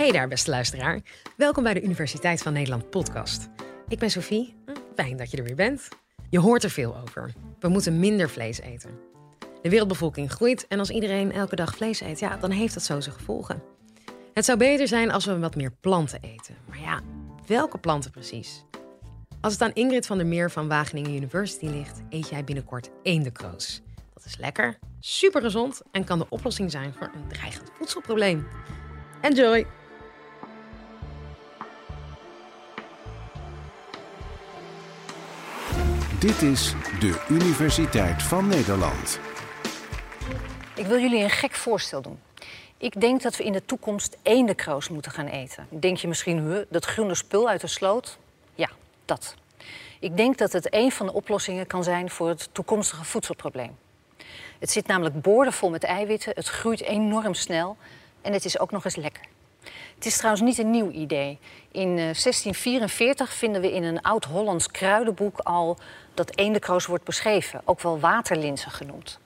Hey daar, beste luisteraar. Welkom bij de Universiteit van Nederland podcast. Ik ben Sophie. Fijn dat je er weer bent. Je hoort er veel over. We moeten minder vlees eten. De wereldbevolking groeit en als iedereen elke dag vlees eet, ja, dan heeft dat zo zijn gevolgen. Het zou beter zijn als we wat meer planten eten. Maar ja, welke planten precies? Als het aan Ingrid van der Meer van Wageningen University ligt, eet jij binnenkort eendekroos. Dat is lekker, super gezond en kan de oplossing zijn voor een dreigend voedselprobleem. Enjoy! Dit is de Universiteit van Nederland. Ik wil jullie een gek voorstel doen. Ik denk dat we in de toekomst eendenkroos moeten gaan eten. Denk je misschien, huh, dat groene spul uit de sloot? Ja, dat. Ik denk dat het een van de oplossingen kan zijn voor het toekomstige voedselprobleem. Het zit namelijk boordevol met eiwitten, het groeit enorm snel en het is ook nog eens lekker. Het is trouwens niet een nieuw idee. In eh, 1644 vinden we in een oud-Hollands kruidenboek al dat eendekroos wordt beschreven, ook wel waterlinzen genoemd.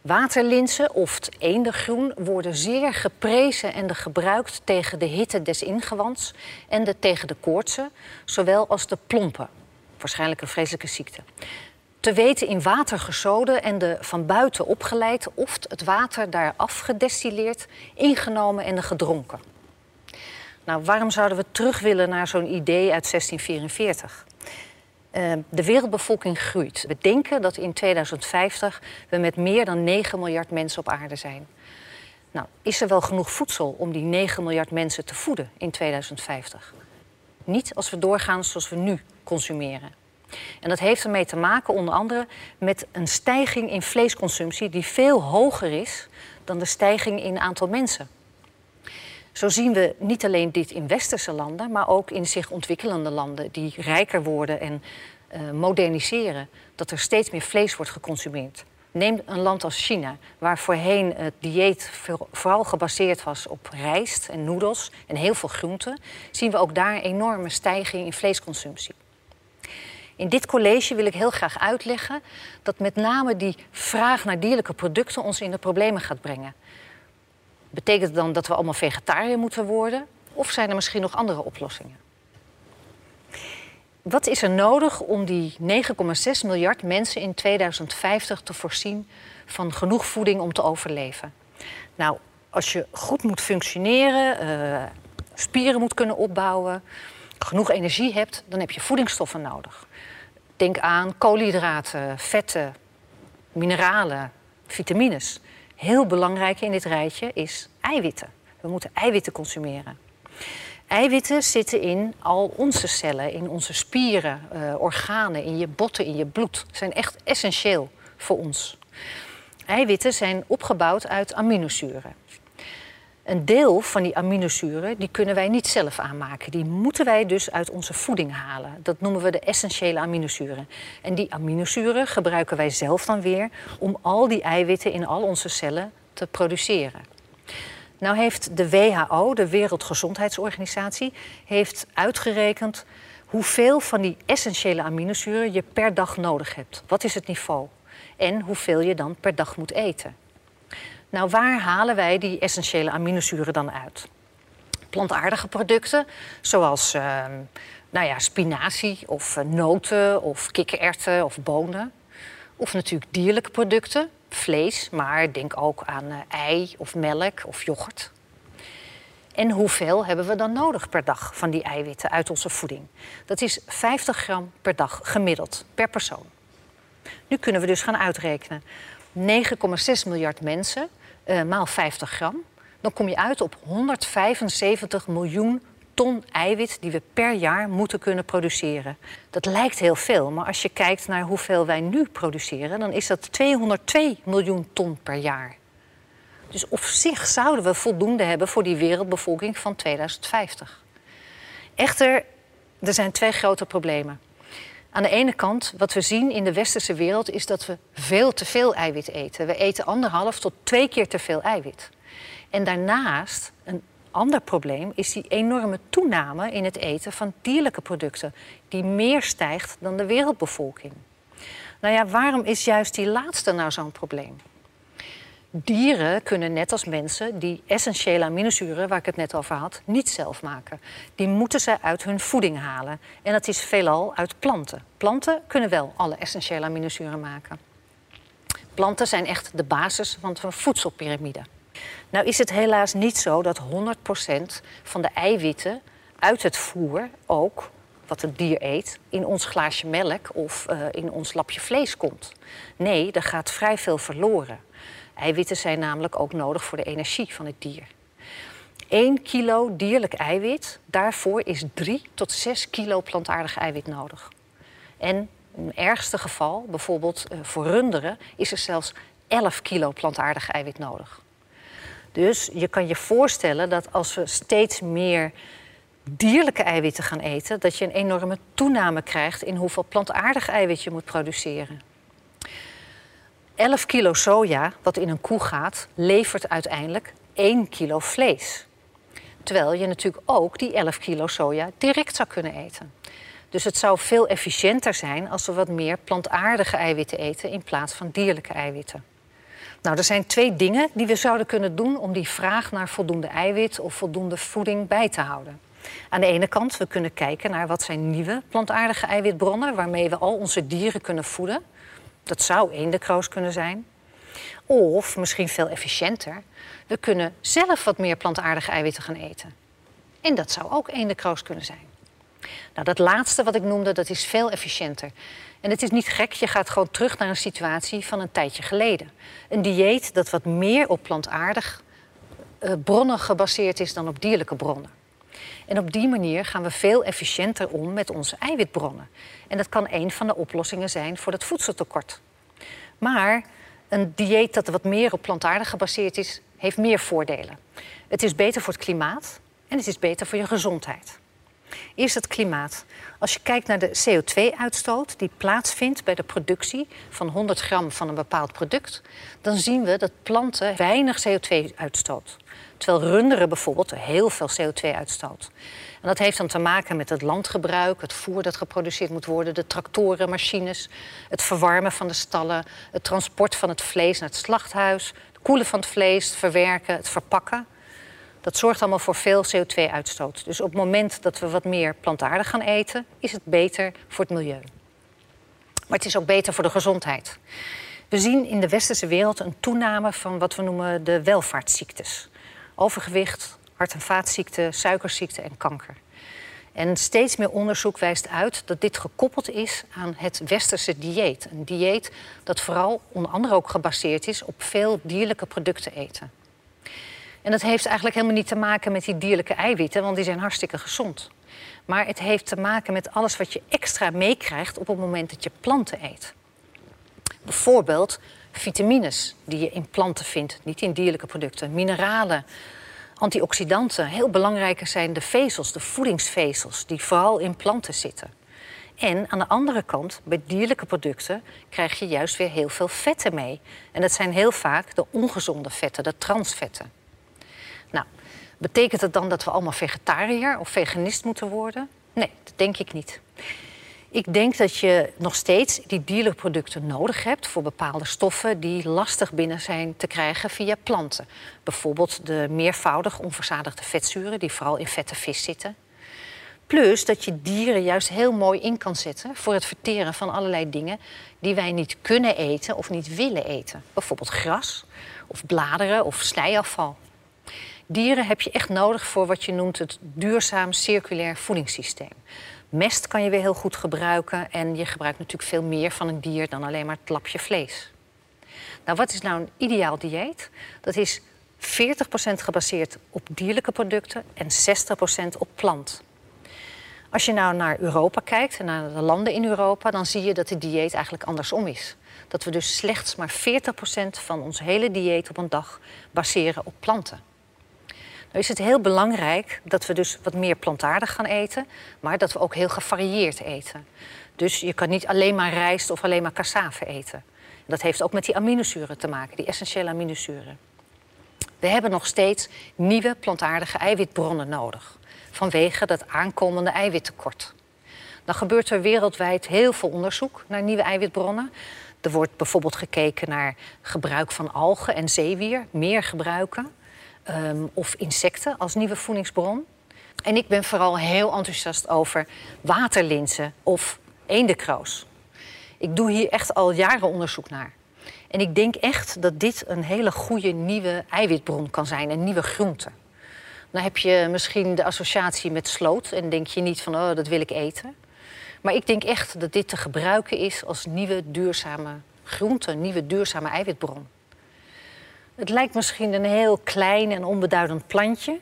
Waterlinzen of het eendengroen worden zeer geprezen en gebruikt tegen de hitte des ingewands en de, tegen de koortsen, zowel als de plompen, waarschijnlijk een vreselijke ziekte. Te weten in water gezoden en de van buiten opgeleid, of het water daar afgedestilleerd, ingenomen en gedronken. Nou, waarom zouden we terug willen naar zo'n idee uit 1644? Uh, de wereldbevolking groeit. We denken dat in 2050 we met meer dan 9 miljard mensen op aarde zijn. Nou, is er wel genoeg voedsel om die 9 miljard mensen te voeden in 2050? Niet als we doorgaan zoals we nu consumeren. En dat heeft ermee te maken onder andere met een stijging in vleesconsumptie die veel hoger is dan de stijging in aantal mensen. Zo zien we niet alleen dit in westerse landen, maar ook in zich ontwikkelende landen die rijker worden en uh, moderniseren, dat er steeds meer vlees wordt geconsumeerd. Neem een land als China, waar voorheen het dieet vooral gebaseerd was op rijst en noedels en heel veel groenten, zien we ook daar een enorme stijging in vleesconsumptie. In dit college wil ik heel graag uitleggen dat met name die vraag naar dierlijke producten ons in de problemen gaat brengen. Betekent het dan dat we allemaal vegetariër moeten worden? Of zijn er misschien nog andere oplossingen? Wat is er nodig om die 9,6 miljard mensen in 2050 te voorzien van genoeg voeding om te overleven? Nou, als je goed moet functioneren, uh, spieren moet kunnen opbouwen, genoeg energie hebt, dan heb je voedingsstoffen nodig. Denk aan koolhydraten, vetten, mineralen, vitamines. Heel belangrijk in dit rijtje is eiwitten. We moeten eiwitten consumeren. Eiwitten zitten in al onze cellen, in onze spieren, uh, organen, in je botten, in je bloed. Ze zijn echt essentieel voor ons. Eiwitten zijn opgebouwd uit aminozuren. Een deel van die aminozuren die kunnen wij niet zelf aanmaken. Die moeten wij dus uit onze voeding halen. Dat noemen we de essentiële aminozuren. En die aminozuren gebruiken wij zelf dan weer om al die eiwitten in al onze cellen te produceren. Nou heeft de WHO, de Wereldgezondheidsorganisatie, heeft uitgerekend hoeveel van die essentiële aminozuren je per dag nodig hebt. Wat is het niveau? En hoeveel je dan per dag moet eten. Nou, waar halen wij die essentiële aminozuren dan uit? Plantaardige producten, zoals uh, nou ja, spinazie of uh, noten of kikkererwten of bonen. Of natuurlijk dierlijke producten, vlees, maar denk ook aan uh, ei of melk of yoghurt. En hoeveel hebben we dan nodig per dag van die eiwitten uit onze voeding? Dat is 50 gram per dag gemiddeld, per persoon. Nu kunnen we dus gaan uitrekenen. 9,6 miljard mensen uh, maal 50 gram. Dan kom je uit op 175 miljoen ton eiwit die we per jaar moeten kunnen produceren. Dat lijkt heel veel, maar als je kijkt naar hoeveel wij nu produceren, dan is dat 202 miljoen ton per jaar. Dus op zich zouden we voldoende hebben voor die wereldbevolking van 2050. Echter, er zijn twee grote problemen. Aan de ene kant, wat we zien in de westerse wereld, is dat we veel te veel eiwit eten. We eten anderhalf tot twee keer te veel eiwit. En daarnaast, een ander probleem, is die enorme toename in het eten van dierlijke producten, die meer stijgt dan de wereldbevolking. Nou ja, waarom is juist die laatste nou zo'n probleem? Dieren kunnen net als mensen die essentiële aminozuren, waar ik het net over had, niet zelf maken. Die moeten ze uit hun voeding halen. En dat is veelal uit planten. Planten kunnen wel alle essentiële aminozuren maken. Planten zijn echt de basis van de voedselpyramide. Nou is het helaas niet zo dat 100% van de eiwitten uit het voer ook wat het dier eet, in ons glaasje melk of uh, in ons lapje vlees komt. Nee, er gaat vrij veel verloren. Eiwitten zijn namelijk ook nodig voor de energie van het dier. 1 kilo dierlijk eiwit, daarvoor is 3 tot 6 kilo plantaardig eiwit nodig. En in het ergste geval, bijvoorbeeld uh, voor runderen, is er zelfs 11 kilo plantaardig eiwit nodig. Dus je kan je voorstellen dat als we steeds meer dierlijke eiwitten gaan eten, dat je een enorme toename krijgt in hoeveel plantaardig eiwit je moet produceren. 11 kilo soja, wat in een koe gaat, levert uiteindelijk 1 kilo vlees. Terwijl je natuurlijk ook die 11 kilo soja direct zou kunnen eten. Dus het zou veel efficiënter zijn als we wat meer plantaardige eiwitten eten in plaats van dierlijke eiwitten. Nou, er zijn twee dingen die we zouden kunnen doen om die vraag naar voldoende eiwit of voldoende voeding bij te houden. Aan de ene kant, we kunnen kijken naar wat zijn nieuwe plantaardige eiwitbronnen waarmee we al onze dieren kunnen voeden. Dat zou eendekroos kunnen zijn. Of misschien veel efficiënter, we kunnen zelf wat meer plantaardige eiwitten gaan eten. En dat zou ook eendekroos kunnen zijn. Nou, dat laatste wat ik noemde, dat is veel efficiënter. En het is niet gek, je gaat gewoon terug naar een situatie van een tijdje geleden. Een dieet dat wat meer op plantaardig uh, bronnen gebaseerd is dan op dierlijke bronnen. En op die manier gaan we veel efficiënter om met onze eiwitbronnen. En dat kan een van de oplossingen zijn voor het voedseltekort. Maar een dieet dat wat meer op plantaardig gebaseerd is, heeft meer voordelen. Het is beter voor het klimaat en het is beter voor je gezondheid. Eerst het klimaat. Als je kijkt naar de CO2-uitstoot die plaatsvindt bij de productie van 100 gram van een bepaald product, dan zien we dat planten weinig CO2 uitstoot. Terwijl runderen bijvoorbeeld heel veel CO2 uitstoot. En dat heeft dan te maken met het landgebruik, het voer dat geproduceerd moet worden, de tractoren, machines, het verwarmen van de stallen, het transport van het vlees naar het slachthuis, het koelen van het vlees, het verwerken, het verpakken. Dat zorgt allemaal voor veel CO2-uitstoot. Dus op het moment dat we wat meer plantaardig gaan eten, is het beter voor het milieu. Maar het is ook beter voor de gezondheid. We zien in de westerse wereld een toename van wat we noemen de welvaartsziektes. Overgewicht, hart- en vaatziekten, suikerziekte en kanker. En steeds meer onderzoek wijst uit dat dit gekoppeld is aan het westerse dieet. Een dieet dat vooral onder andere ook gebaseerd is op veel dierlijke producten eten. En dat heeft eigenlijk helemaal niet te maken met die dierlijke eiwitten, want die zijn hartstikke gezond. Maar het heeft te maken met alles wat je extra meekrijgt op het moment dat je planten eet. Bijvoorbeeld vitamines die je in planten vindt, niet in dierlijke producten, mineralen, antioxidanten. Heel belangrijker zijn de vezels, de voedingsvezels, die vooral in planten zitten. En aan de andere kant, bij dierlijke producten krijg je juist weer heel veel vetten mee. En dat zijn heel vaak de ongezonde vetten, de transvetten. Nou, betekent het dan dat we allemaal vegetariër of veganist moeten worden? Nee, dat denk ik niet. Ik denk dat je nog steeds die dierlijke producten nodig hebt voor bepaalde stoffen die lastig binnen zijn te krijgen via planten. Bijvoorbeeld de meervoudig onverzadigde vetzuren, die vooral in vette vis zitten. Plus dat je dieren juist heel mooi in kan zetten voor het verteren van allerlei dingen die wij niet kunnen eten of niet willen eten. Bijvoorbeeld gras of bladeren of slijafval. Dieren heb je echt nodig voor wat je noemt het duurzaam circulair voedingssysteem. Mest kan je weer heel goed gebruiken en je gebruikt natuurlijk veel meer van een dier dan alleen maar het lapje vlees. Nou, wat is nou een ideaal dieet? Dat is 40% gebaseerd op dierlijke producten en 60% op plant. Als je nou naar Europa kijkt en naar de landen in Europa, dan zie je dat de dieet eigenlijk andersom is. Dat we dus slechts maar 40% van ons hele dieet op een dag baseren op planten. Is het heel belangrijk dat we dus wat meer plantaardig gaan eten, maar dat we ook heel gevarieerd eten. Dus je kan niet alleen maar rijst of alleen maar cassave eten. Dat heeft ook met die aminozuren te maken, die essentiële aminozuren. We hebben nog steeds nieuwe plantaardige eiwitbronnen nodig vanwege dat aankomende eiwittekort. Dan gebeurt er wereldwijd heel veel onderzoek naar nieuwe eiwitbronnen. Er wordt bijvoorbeeld gekeken naar gebruik van algen en zeewier, meer gebruiken. Ehm, of insecten als nieuwe voedingsbron. En ik ben vooral heel enthousiast over waterlinzen of eendekroos. Ik doe hier echt al jaren onderzoek naar. En ik denk echt dat dit een hele goede nieuwe eiwitbron kan zijn, een nieuwe groente. Dan heb je misschien de associatie met sloot en denk je niet van oh, dat wil ik eten. Maar ik denk echt dat dit te gebruiken is als nieuwe duurzame groente, nieuwe duurzame eiwitbron. Het lijkt misschien een heel klein en onbeduidend plantje,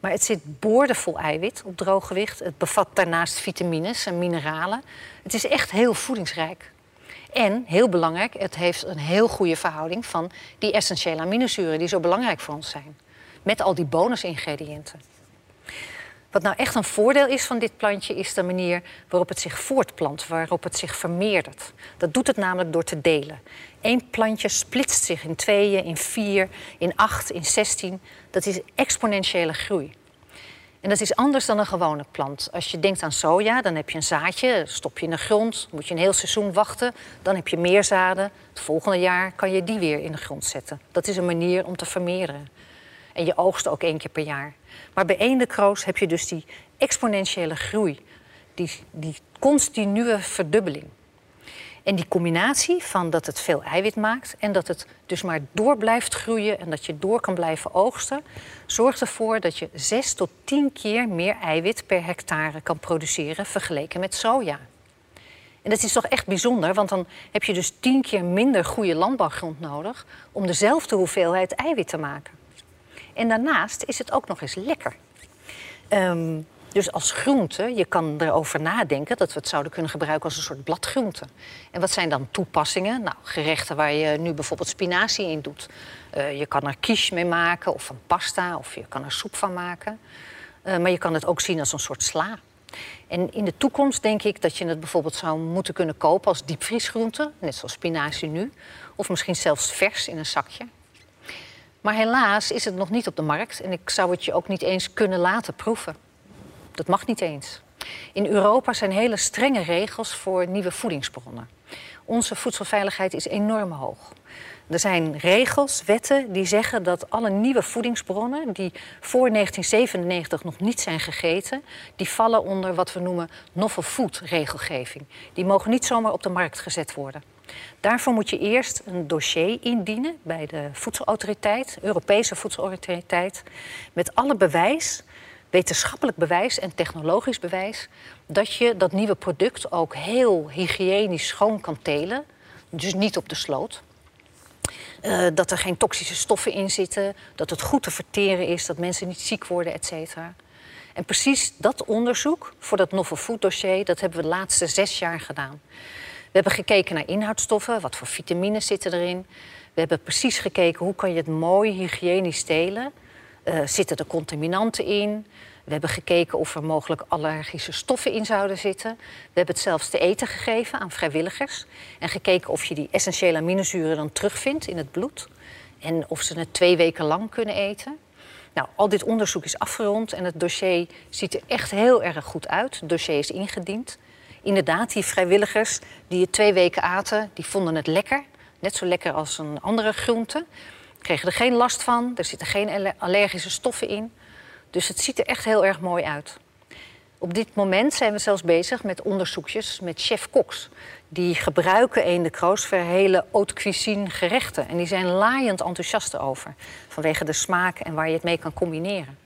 maar het zit boordevol eiwit op droog gewicht. Het bevat daarnaast vitamines en mineralen. Het is echt heel voedingsrijk. En, heel belangrijk, het heeft een heel goede verhouding van die essentiële aminozuren die zo belangrijk voor ons zijn. Met al die bonusingrediënten. Wat nou echt een voordeel is van dit plantje, is de manier waarop het zich voortplant, waarop het zich vermeerdert. Dat doet het namelijk door te delen. Eén plantje splitst zich in tweeën, in vier, in acht, in zestien. Dat is exponentiële groei. En dat is anders dan een gewone plant. Als je denkt aan soja, dan heb je een zaadje, stop je in de grond, moet je een heel seizoen wachten, dan heb je meer zaden. Het volgende jaar kan je die weer in de grond zetten. Dat is een manier om te vermeerderen. En je oogst ook één keer per jaar. Maar bij eendekroos heb je dus die exponentiële groei, die, die continue verdubbeling. En die combinatie van dat het veel eiwit maakt en dat het dus maar door blijft groeien en dat je door kan blijven oogsten, zorgt ervoor dat je 6 tot 10 keer meer eiwit per hectare kan produceren vergeleken met soja. En dat is toch echt bijzonder, want dan heb je dus 10 keer minder goede landbouwgrond nodig om dezelfde hoeveelheid eiwit te maken. En daarnaast is het ook nog eens lekker. Um, dus als groente, je kan erover nadenken dat we het zouden kunnen gebruiken als een soort bladgroente. En wat zijn dan toepassingen? Nou, gerechten waar je nu bijvoorbeeld spinazie in doet. Uh, je kan er quiche mee maken of van pasta of je kan er soep van maken. Uh, maar je kan het ook zien als een soort sla. En in de toekomst denk ik dat je het bijvoorbeeld zou moeten kunnen kopen als diepvriesgroente, net zoals spinazie nu. Of misschien zelfs vers in een zakje. Maar helaas is het nog niet op de markt en ik zou het je ook niet eens kunnen laten proeven. Dat mag niet eens. In Europa zijn hele strenge regels voor nieuwe voedingsbronnen. Onze voedselveiligheid is enorm hoog. Er zijn regels, wetten, die zeggen dat alle nieuwe voedingsbronnen die voor 1997 nog niet zijn gegeten, die vallen onder wat we noemen novel food regelgeving. Die mogen niet zomaar op de markt gezet worden. Daarvoor moet je eerst een dossier indienen bij de voedselautoriteit, Europese voedselautoriteit, met alle bewijs wetenschappelijk bewijs en technologisch bewijs dat je dat nieuwe product ook heel hygiënisch schoon kan telen. Dus niet op de sloot. Uh, dat er geen toxische stoffen in zitten, dat het goed te verteren is, dat mensen niet ziek worden, et cetera. En precies dat onderzoek voor dat novel food dossier, dat hebben we de laatste zes jaar gedaan. We hebben gekeken naar inhoudstoffen, wat voor vitamines zitten erin. We hebben precies gekeken hoe kan je het mooi hygiënisch telen. Uh, zitten er contaminanten in? We hebben gekeken of er mogelijk allergische stoffen in zouden zitten. We hebben het zelfs te eten gegeven aan vrijwilligers. En gekeken of je die essentiële aminozuren dan terugvindt in het bloed. En of ze het twee weken lang kunnen eten. Nou, al dit onderzoek is afgerond en het dossier ziet er echt heel erg goed uit. Het dossier is ingediend. Inderdaad, die vrijwilligers die het twee weken aten, die vonden het lekker. Net zo lekker als een andere groente. Kregen er geen last van, er zitten geen allergische stoffen in. Dus het ziet er echt heel erg mooi uit. Op dit moment zijn we zelfs bezig met onderzoekjes met chef-koks. Die gebruiken een de kroos voor hele haute cuisine gerechten. En die zijn laaiend enthousiast over. Vanwege de smaak en waar je het mee kan combineren.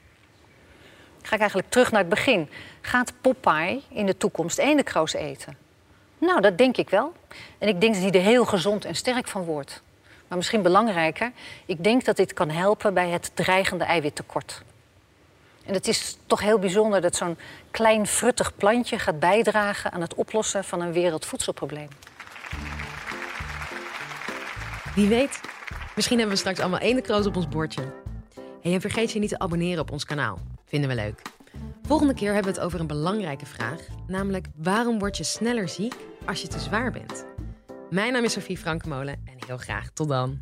Ga ik eigenlijk terug naar het begin. Gaat Popeye in de toekomst eendenkroos eten? Nou, dat denk ik wel. En ik denk dat hij er heel gezond en sterk van wordt. Maar misschien belangrijker, ik denk dat dit kan helpen bij het dreigende eiwittekort. En het is toch heel bijzonder dat zo'n klein fruttig plantje gaat bijdragen aan het oplossen van een wereldvoedselprobleem. Wie weet, misschien hebben we straks allemaal ene op ons bordje. Hey, en vergeet je niet te abonneren op ons kanaal. Vinden we leuk. Volgende keer hebben we het over een belangrijke vraag, namelijk waarom word je sneller ziek als je te zwaar bent? Mijn naam is Sophie Frankemolen en heel graag tot dan.